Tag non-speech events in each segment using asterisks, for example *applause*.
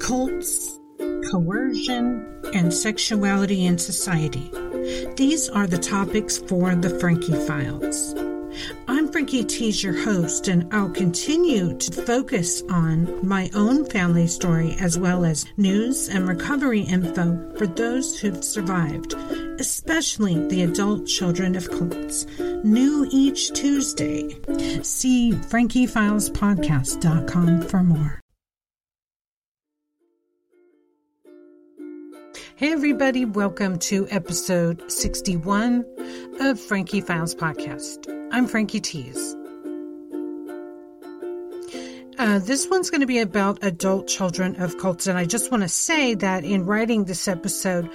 cults, coercion, and sexuality in society. These are the topics for the Frankie Files. I'm Frankie Tees, your host, and I'll continue to focus on my own family story as well as news and recovery info for those who've survived, especially the adult children of cults. New each Tuesday. See FrankieFilesPodcast.com for more. Hey, everybody, welcome to episode 61 of Frankie Files Podcast. I'm Frankie Tees. Uh, this one's going to be about adult children of cults, and I just want to say that in writing this episode,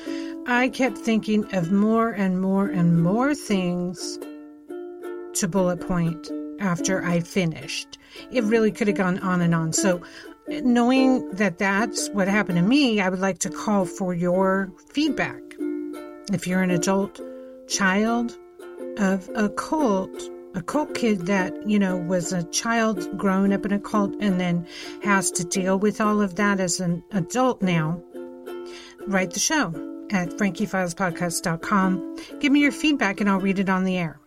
I kept thinking of more and more and more things to bullet point after I finished. It really could have gone on and on. So knowing that that's what happened to me, I would like to call for your feedback. If you're an adult child of a cult, a cult kid that, you know, was a child growing up in a cult and then has to deal with all of that as an adult now, write the show at frankiefilespodcast.com. Give me your feedback and I'll read it on the air.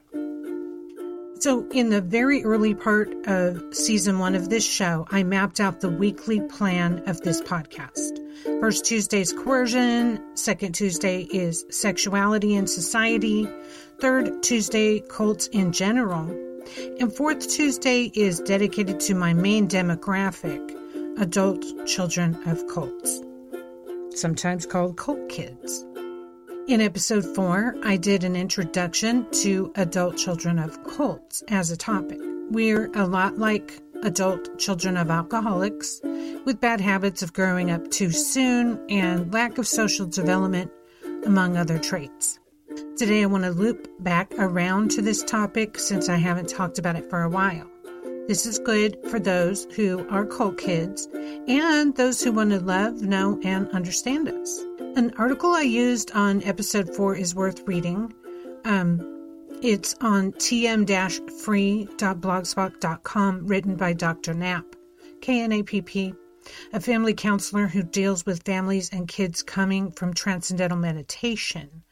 So, in the very early part of season one of this show, I mapped out the weekly plan of this podcast. First Tuesday is coercion, second Tuesday is sexuality and society, third Tuesday, cults in general, and fourth Tuesday is dedicated to my main demographic adult children of cults, sometimes called cult kids. In episode four, I did an introduction to adult children of cults as a topic. We're a lot like adult children of alcoholics with bad habits of growing up too soon and lack of social development, among other traits. Today, I want to loop back around to this topic since I haven't talked about it for a while. This is good for those who are cult kids and those who want to love, know, and understand us. An article I used on episode four is worth reading. Um, it's on tm-free.blogspot.com, written by Dr. Knapp, K-N-A-P-P, a family counselor who deals with families and kids coming from transcendental meditation.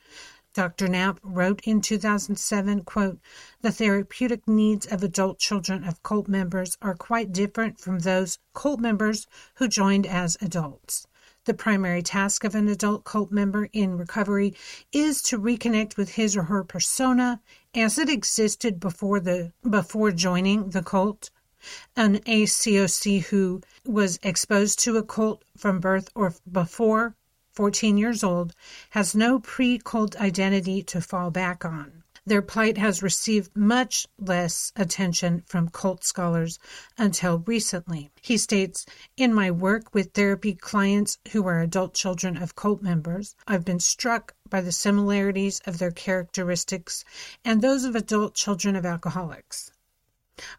Dr. Knapp wrote in 2007, quote, The therapeutic needs of adult children of cult members are quite different from those cult members who joined as adults. The primary task of an adult cult member in recovery is to reconnect with his or her persona as it existed before the before joining the cult. An ACOC who was exposed to a cult from birth or before 14 years old, has no pre cult identity to fall back on. Their plight has received much less attention from cult scholars until recently. He states In my work with therapy clients who are adult children of cult members, I've been struck by the similarities of their characteristics and those of adult children of alcoholics.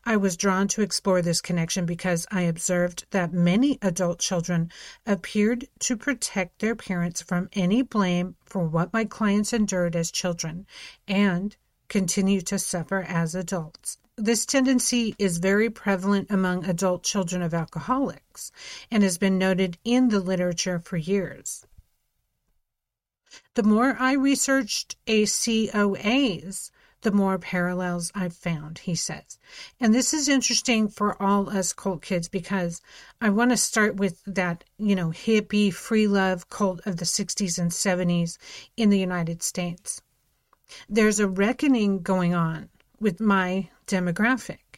I was drawn to explore this connection because I observed that many adult children appeared to protect their parents from any blame for what my clients endured as children and continue to suffer as adults. This tendency is very prevalent among adult children of alcoholics and has been noted in the literature for years. The more I researched ACOAs, the more parallels I've found, he says. And this is interesting for all us cult kids because I want to start with that, you know, hippie, free love cult of the 60s and 70s in the United States. There's a reckoning going on with my demographic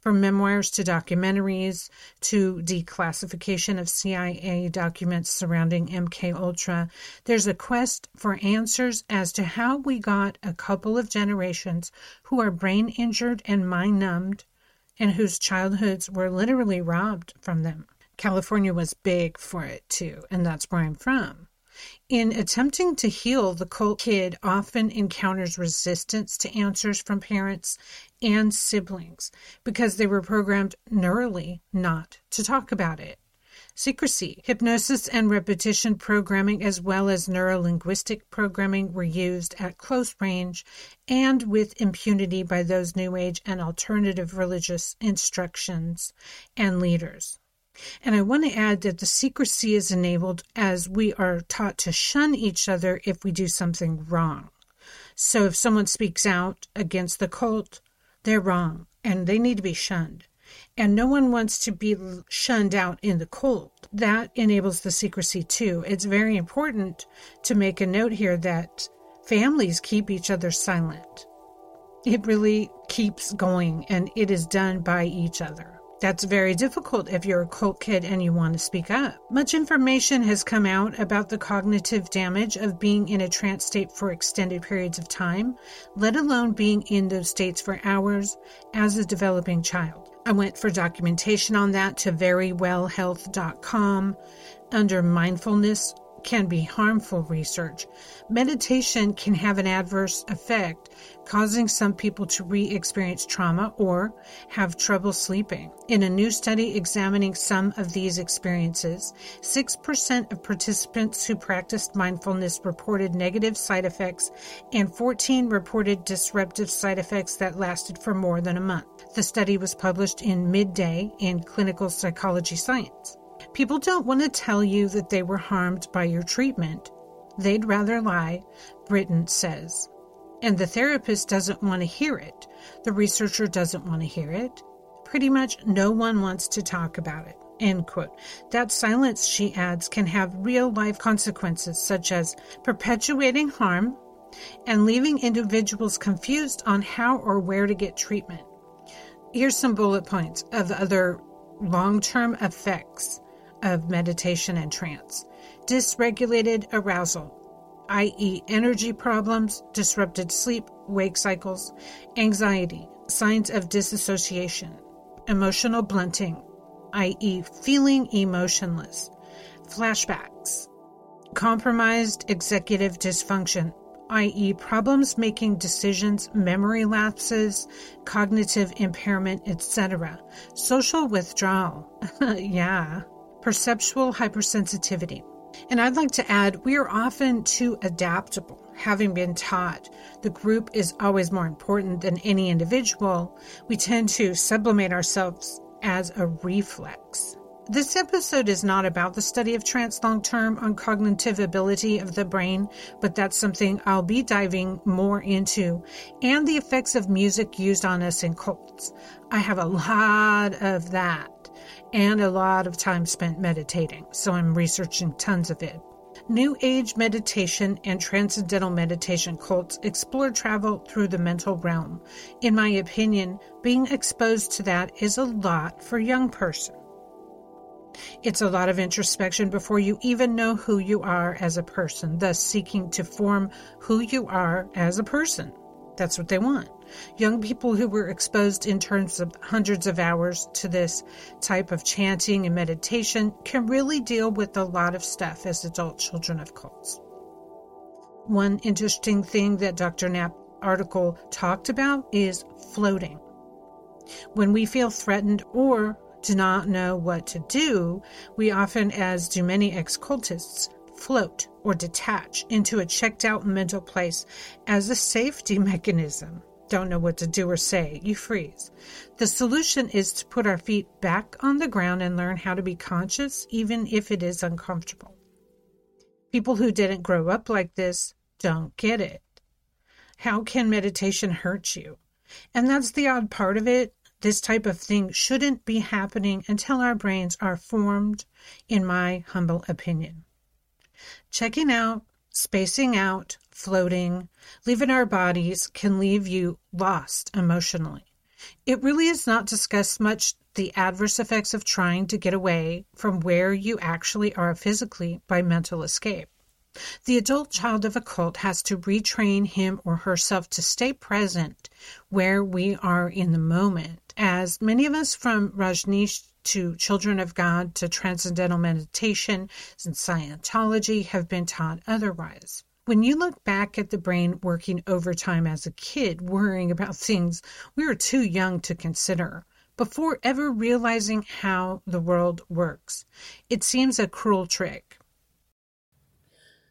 from memoirs to documentaries to declassification of CIA documents surrounding MK Ultra, there's a quest for answers as to how we got a couple of generations who are brain injured and mind numbed and whose childhoods were literally robbed from them. California was big for it too, and that's where I'm from. In attempting to heal, the cult kid often encounters resistance to answers from parents and siblings because they were programmed neurally not to talk about it. Secrecy, hypnosis, and repetition programming, as well as neurolinguistic programming, were used at close range and with impunity by those New Age and alternative religious instructions and leaders. And I want to add that the secrecy is enabled as we are taught to shun each other if we do something wrong. So if someone speaks out against the cult, they're wrong and they need to be shunned. And no one wants to be shunned out in the cult. That enables the secrecy too. It's very important to make a note here that families keep each other silent. It really keeps going and it is done by each other. That's very difficult if you're a cult kid and you want to speak up. Much information has come out about the cognitive damage of being in a trance state for extended periods of time, let alone being in those states for hours as a developing child. I went for documentation on that to verywellhealth.com under mindfulness can be harmful research. Meditation can have an adverse effect, causing some people to re experience trauma or have trouble sleeping. In a new study examining some of these experiences, 6% of participants who practiced mindfulness reported negative side effects, and 14 reported disruptive side effects that lasted for more than a month. The study was published in Midday in Clinical Psychology Science. People don't want to tell you that they were harmed by your treatment. They'd rather lie, Britton says. And the therapist doesn't want to hear it. The researcher doesn't want to hear it. Pretty much no one wants to talk about it. End quote. That silence, she adds, can have real life consequences such as perpetuating harm and leaving individuals confused on how or where to get treatment. Here's some bullet points of other long term effects of meditation and trance. Dysregulated arousal, i.e., energy problems, disrupted sleep, wake cycles, anxiety, signs of disassociation, emotional blunting, i.e., feeling emotionless, flashbacks, compromised executive dysfunction, i.e., problems making decisions, memory lapses, cognitive impairment, etc., social withdrawal. *laughs* yeah perceptual hypersensitivity. And I'd like to add, we are often too adaptable. Having been taught the group is always more important than any individual, we tend to sublimate ourselves as a reflex. This episode is not about the study of trance long term on cognitive ability of the brain, but that's something I'll be diving more into, and the effects of music used on us in cults. I have a lot of that and a lot of time spent meditating, so I'm researching tons of it. New Age meditation and transcendental meditation cults explore travel through the mental realm. In my opinion, being exposed to that is a lot for a young person. It's a lot of introspection before you even know who you are as a person, thus seeking to form who you are as a person. That's what they want. Young people who were exposed in terms of hundreds of hours to this type of chanting and meditation can really deal with a lot of stuff as adult children of cults. One interesting thing that Dr. Knapp article talked about is floating. When we feel threatened or do not know what to do, we often, as do many ex cultists, float or detach into a checked out mental place as a safety *laughs* mechanism don't know what to do or say, you freeze. The solution is to put our feet back on the ground and learn how to be conscious, even if it is uncomfortable. People who didn't grow up like this don't get it. How can meditation hurt you? And that's the odd part of it. This type of thing shouldn't be happening until our brains are formed, in my humble opinion. Checking out, spacing out, floating, leaving our bodies can leave you lost emotionally. It really is not discussed much the adverse effects of trying to get away from where you actually are physically by mental escape. The adult child of a cult has to retrain him or herself to stay present where we are in the moment, as many of us from Rajneesh to Children of God to Transcendental Meditation and Scientology have been taught otherwise. When you look back at the brain working overtime as a kid, worrying about things we were too young to consider, before ever realizing how the world works, it seems a cruel trick.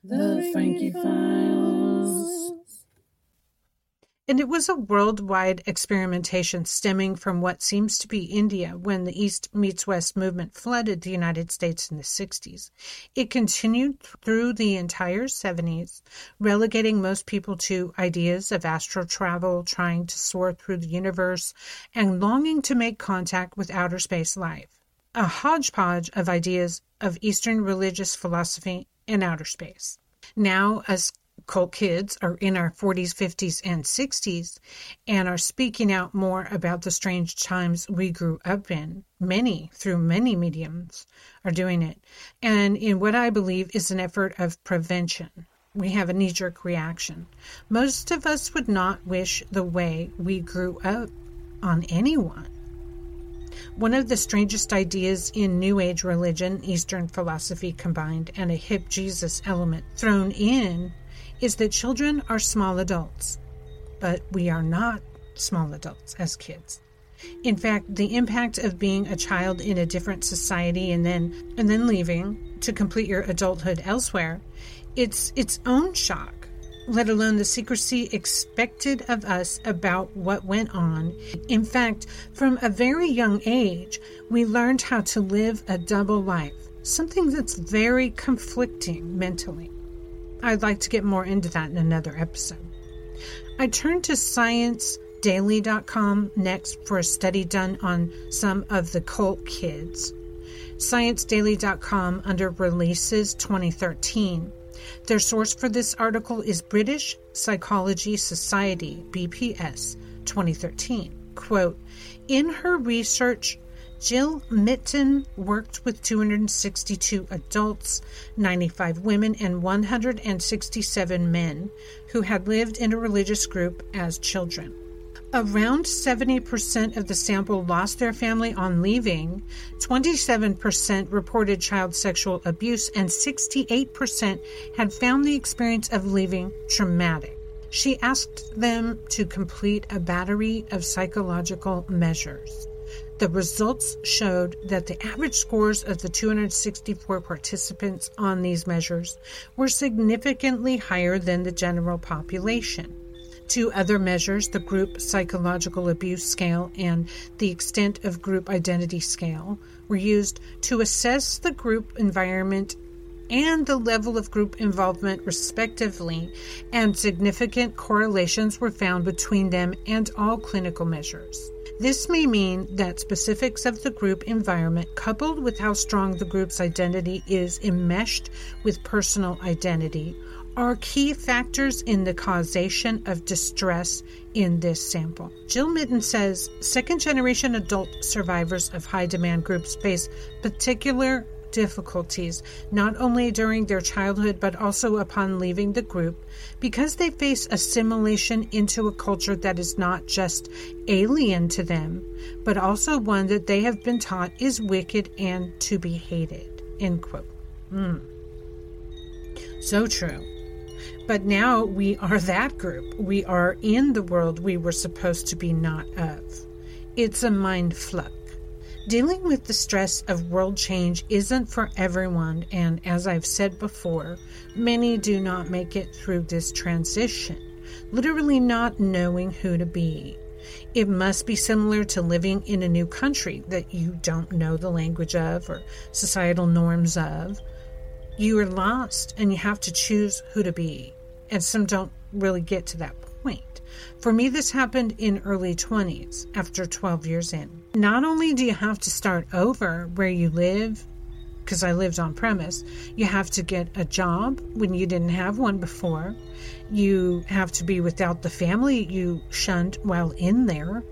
The Frankie Files. And it was a worldwide experimentation stemming from what seems to be India when the East meets West movement flooded the United States in the 60s. It continued through the entire 70s, relegating most people to ideas of astral travel, trying to soar through the universe, and longing to make contact with outer space life. A hodgepodge of ideas of Eastern religious philosophy and outer space. Now, as cult kids are in our 40s, 50s, and 60s and are speaking out more about the strange times we grew up in. Many, through many mediums, are doing it. And in what I believe is an effort of prevention. We have a knee jerk reaction. Most of us would not wish the way we grew up on anyone. One of the strangest ideas in New Age religion, Eastern philosophy combined, and a hip Jesus element thrown in is that children are small adults, but we are not small adults as kids. In fact, the impact of being a child in a different society and then and then leaving to complete your adulthood elsewhere, it's its own shock, let alone the secrecy expected of us about what went on. In fact, from a very young age, we learned how to live a double life, something that's very conflicting mentally. I'd like to get more into that in another episode. I turned to ScienceDaily.com next for a study done on some of the cult kids. ScienceDaily.com under Releases 2013. Their source for this article is British Psychology Society, BPS, 2013. Quote In her research, Jill Mytton worked with 262 adults, 95 women, and 167 men who had lived in a religious group as children. Around 70% of the sample lost their family on leaving, 27% reported child sexual abuse, and 68% had found the experience of leaving traumatic. She asked them to complete a battery of psychological measures. The results showed that the average scores of the 264 participants on these measures were significantly higher than the general population. Two other measures, the group psychological abuse scale and the extent of group identity scale, were used to assess the group environment and the level of group involvement, respectively, and significant correlations were found between them and all clinical measures. This may mean that specifics of the group environment, coupled with how strong the group's identity is enmeshed with personal identity, are key factors in the causation of distress in this sample. Jill Mytton says second generation adult survivors of high demand groups face particular difficulties, not only during their childhood but also upon leaving the group, because they face assimilation into a culture that is not just alien to them, but also one that they have been taught is wicked and to be hated. End quote. Mm. So true. But now we are that group. We are in the world we were supposed to be not of. It's a mind flux. Dealing with the stress of world change isn't for everyone, and as I've said before, many do not make it through this transition, literally not knowing who to be. It must be similar to living in a new country that you don't know the language of or societal norms of. You are lost and you have to choose who to be, and some don't really get to that point. For me, this happened in early 20s after 12 years in. Not only do you have to start over where you live, because I lived on premise, you have to get a job when you didn't have one before. You have to be without the family you shunned while in there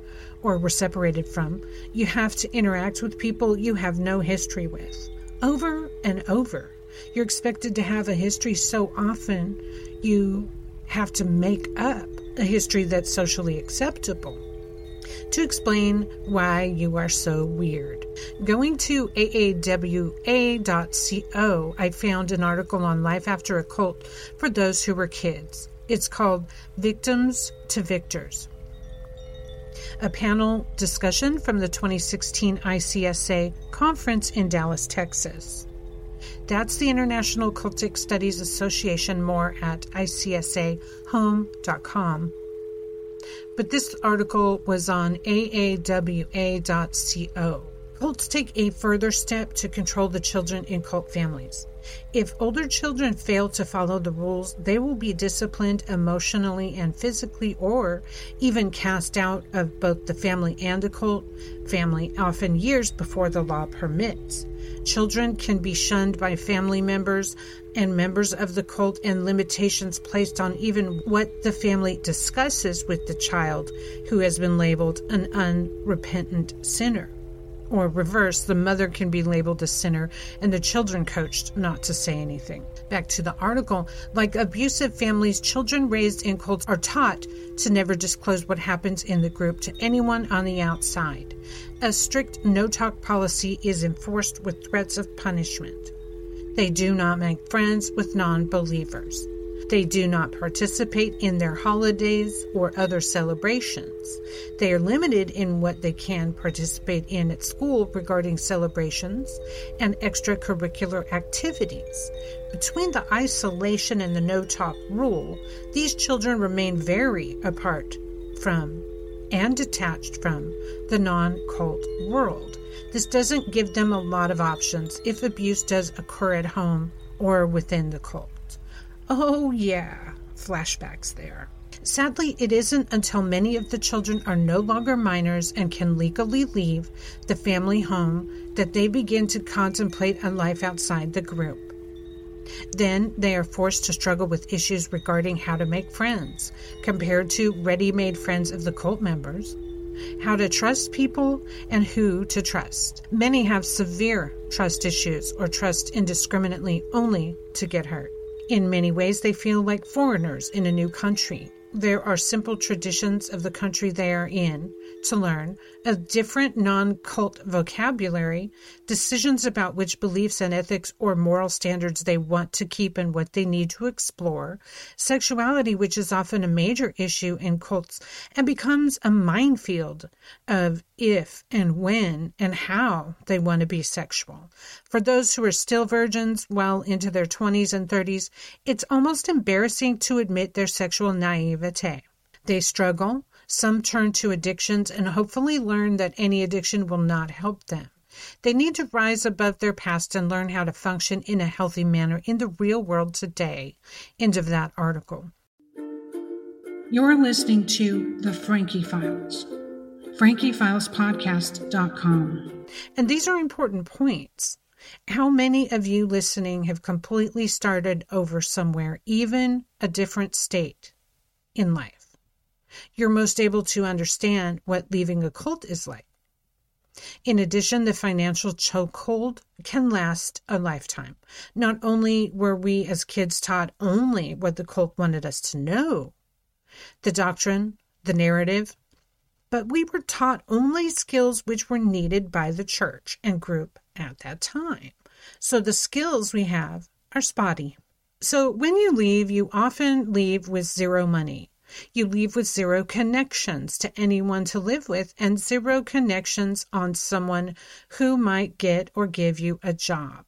or were separated from. You have to interact with people you have no history with. Over and over. You're expected to have a history so often you have to make up a history that's socially acceptable to explain why you are so weird. Going to aawa.co, I found an article on life after a cult for those who were kids. It's called Victims to Victors. A panel discussion from the 2016 ICSA conference in Dallas, Texas. That's the International Cultic Studies Association, more at icsahome.com. but this article was on aawa.co. Cults take a further step to control the children in cult families. If older children fail to follow the rules, they will be disciplined emotionally and physically, or even cast out of both the family and the cult family, often years before the law permits. Children can be shunned by family members and members of the cult, and limitations placed on even what the family discusses with the child who has been labeled an unrepentant sinner or reverse, the mother can be labeled a sinner and the children coached not to say anything. Back to the article, like abusive families, children raised in cults are taught to never disclose what happens in the group to anyone on the outside. A strict no talk policy is enforced with threats of punishment. They do not make friends with non believers. They do not participate in their holidays or other celebrations. They are limited in what they can participate in at school regarding celebrations and extracurricular activities. Between the isolation and the no talk rule, these children remain very apart from and detached from the non cult world. This doesn't give them a lot of options if abuse does occur at home or within the cult. Oh, yeah, flashbacks there. Sadly, it isn't until many of the children are no longer minors and can legally leave the family home that they begin to contemplate a life outside the group. Then they are forced to struggle with issues regarding how to make friends, compared to ready made friends of the cult members, how to trust people, and who to trust. Many have severe trust issues or trust indiscriminately only to get hurt. In many ways, they feel like foreigners in a new country. There are simple traditions of the country they are in to learn, a different non cult vocabulary, decisions about which beliefs and ethics or moral standards they want to keep and what they need to explore, sexuality, which is often a major issue in cults and becomes a minefield of if and when and how they want to be sexual. For those who are still virgins well into their 20s and 30s, it's almost embarrassing to admit their sexual naivete. They struggle some turn to addictions and hopefully learn that any addiction will not help them. They need to rise above their past and learn how to function in a healthy manner in the real world today. End of that article. You're listening to The Frankie Files. FrankieFilesPodcast.com. And these are important points. How many of you listening have completely started over somewhere, even a different state in life? You're most able to understand what leaving a cult is like. In addition, the financial chokehold can last a lifetime. Not only were we as kids taught only what the cult wanted us to know, the doctrine, the narrative, but we were taught only skills which were needed by the church and group at that time. So the skills we have are spotty. So when you leave, you often leave with zero money you leave with zero connections to anyone to live with and zero connections on someone who might get or give you a job.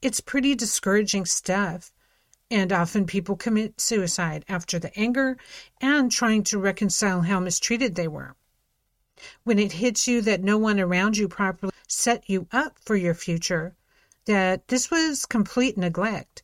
It's pretty discouraging stuff. And often people commit suicide after the anger and trying to reconcile how mistreated they were. When it hits you that no one around you properly set you up for your future, that this was complete neglect,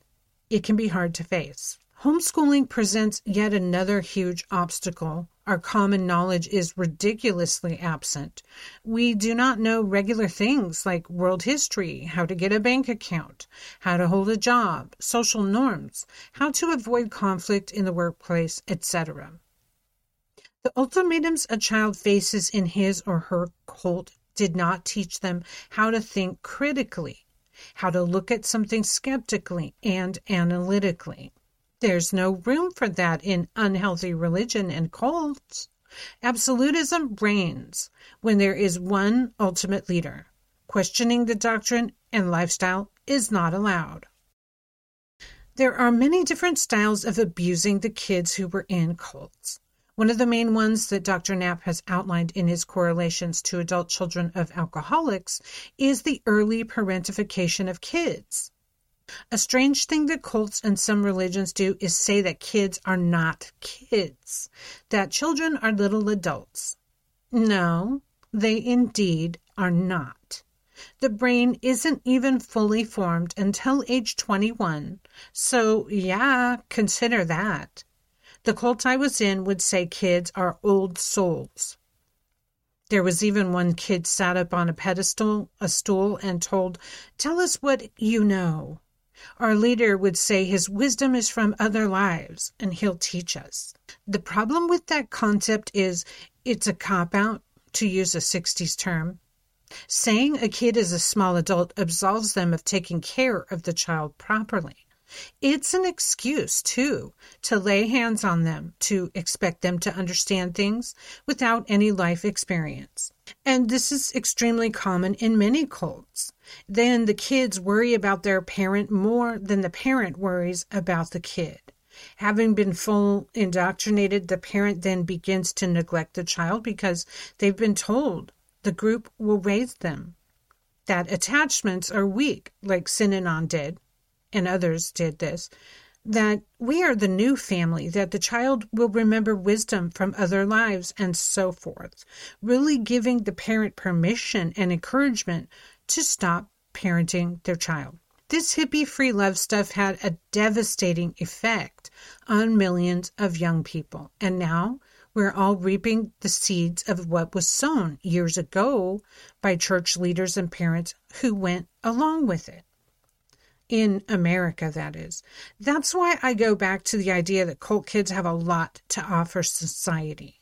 it can be hard to face. Homeschooling presents yet another huge obstacle. Our common knowledge is ridiculously absent. We do not know regular things like world history, how to get a bank account, how to hold a job, social norms, how to avoid conflict in the workplace, etc. The ultimatums a child faces in his or her cult did not teach them how to think critically, how to look at something skeptically and analytically. There's no room for that in unhealthy religion and cults. Absolutism reigns when there is one ultimate leader. Questioning the doctrine and lifestyle is not allowed. There are many different styles of abusing the kids who were in cults. One of the main ones that Dr. Knapp has outlined in his correlations to adult children of alcoholics is the early parentification of kids. A strange thing that cults and some religions do is say that kids are not kids, that children are little adults. No, they indeed are not. The brain isn't even fully formed until age 21, so yeah, consider that. The cult I was in would say kids are old souls. There was even one kid sat up on a pedestal, a stool, and told, Tell us what you know. Our leader would say his wisdom is from other lives and he'll teach us. The problem with that concept is it's a cop out, to use a 60s term. Saying a kid is a small adult absolves them of taking care of the child properly. It's an excuse, too, to lay hands on them, to expect them to understand things without any life experience. And this is extremely common in many cults. Then the kids worry about their parent more than the parent worries about the kid. Having been full indoctrinated, the parent then begins to neglect the child because they've been told the group will raise them. That attachments are weak, like Synanon did, and others did this, that we are the new family, that the child will remember wisdom from other lives, and so forth, really giving the parent permission and encouragement to stop parenting their child. This hippie free love stuff had a devastating effect on millions of young people, and now we're all reaping the seeds of what was sown years ago by church leaders and parents who went along with it in America, that is. That's why I go back to the idea that cult kids have a lot to offer society.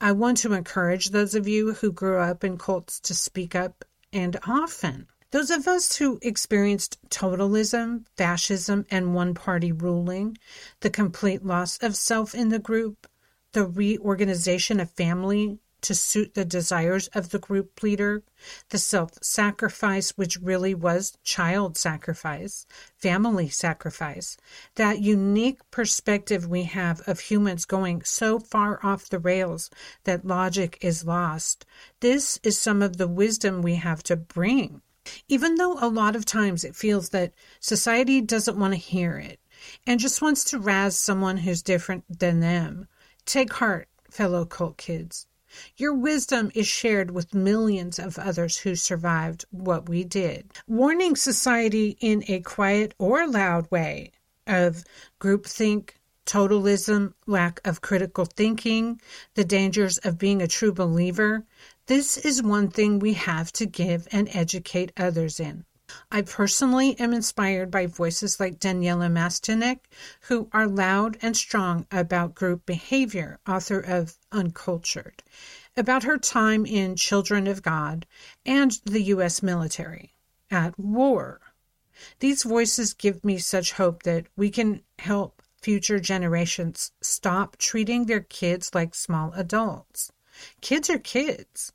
I want to encourage those of you who grew up in cults to speak up and often. Those of us who experienced totalism, fascism, and one party ruling, the complete loss of self in the group, the reorganization of family to suit the desires of the group leader, the self sacrifice, which really was child sacrifice, family sacrifice, that unique perspective we have of humans going so far off the rails that logic is lost. This is some of the wisdom we have to bring. Even though a lot of times it feels that society doesn't want to hear it and just wants to razz someone who's different than them. Take heart, fellow cult kids. Your wisdom is shared with millions of others who survived what we did. Warning society in a quiet or loud way of groupthink, totalism, lack of critical thinking, the dangers of being a true believer. This is one thing we have to give and educate others in. I personally am inspired by voices like Daniella Mestyanek, who are loud and strong about group behavior, author of Uncultured, about her time in Children of God and the U.S. military at war. These voices give me such hope that we can help future generations stop treating their kids like small adults. Kids are kids.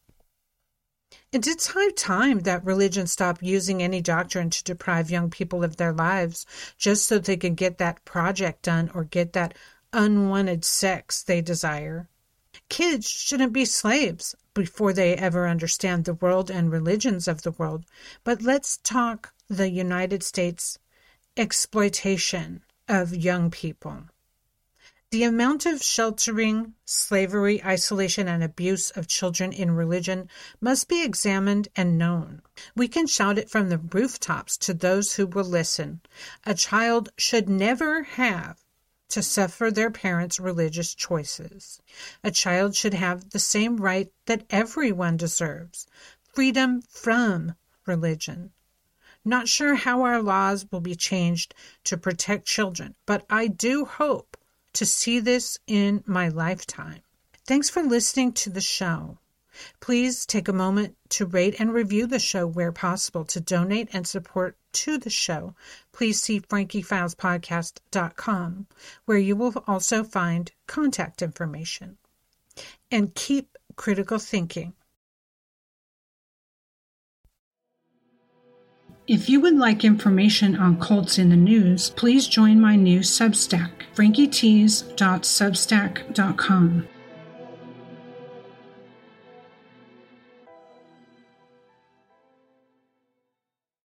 It's high time that religion stop using any doctrine to deprive young people of their lives just so they can get that project done or get that unwanted sex they desire. Kids shouldn't be slaves before they ever understand the world and religions of the world. But let's talk the United States exploitation of young people. The amount of sheltering, slavery, isolation, and abuse of children in religion must be examined and known. We can shout it from the rooftops to those who will listen. A child should never have to suffer their parents' religious choices. A child should have the same right that everyone deserves freedom from religion. Not sure how our laws will be changed to protect children, but I do hope to see this in my lifetime. Thanks for listening to the show. Please take a moment to rate and review the show where possible. To donate and support to the show, please see frankiefilespodcast.com, where you will also find contact information. And keep critical thinking. If you would like information on cults in the news, please join my new Substack, frankietees.substack.com.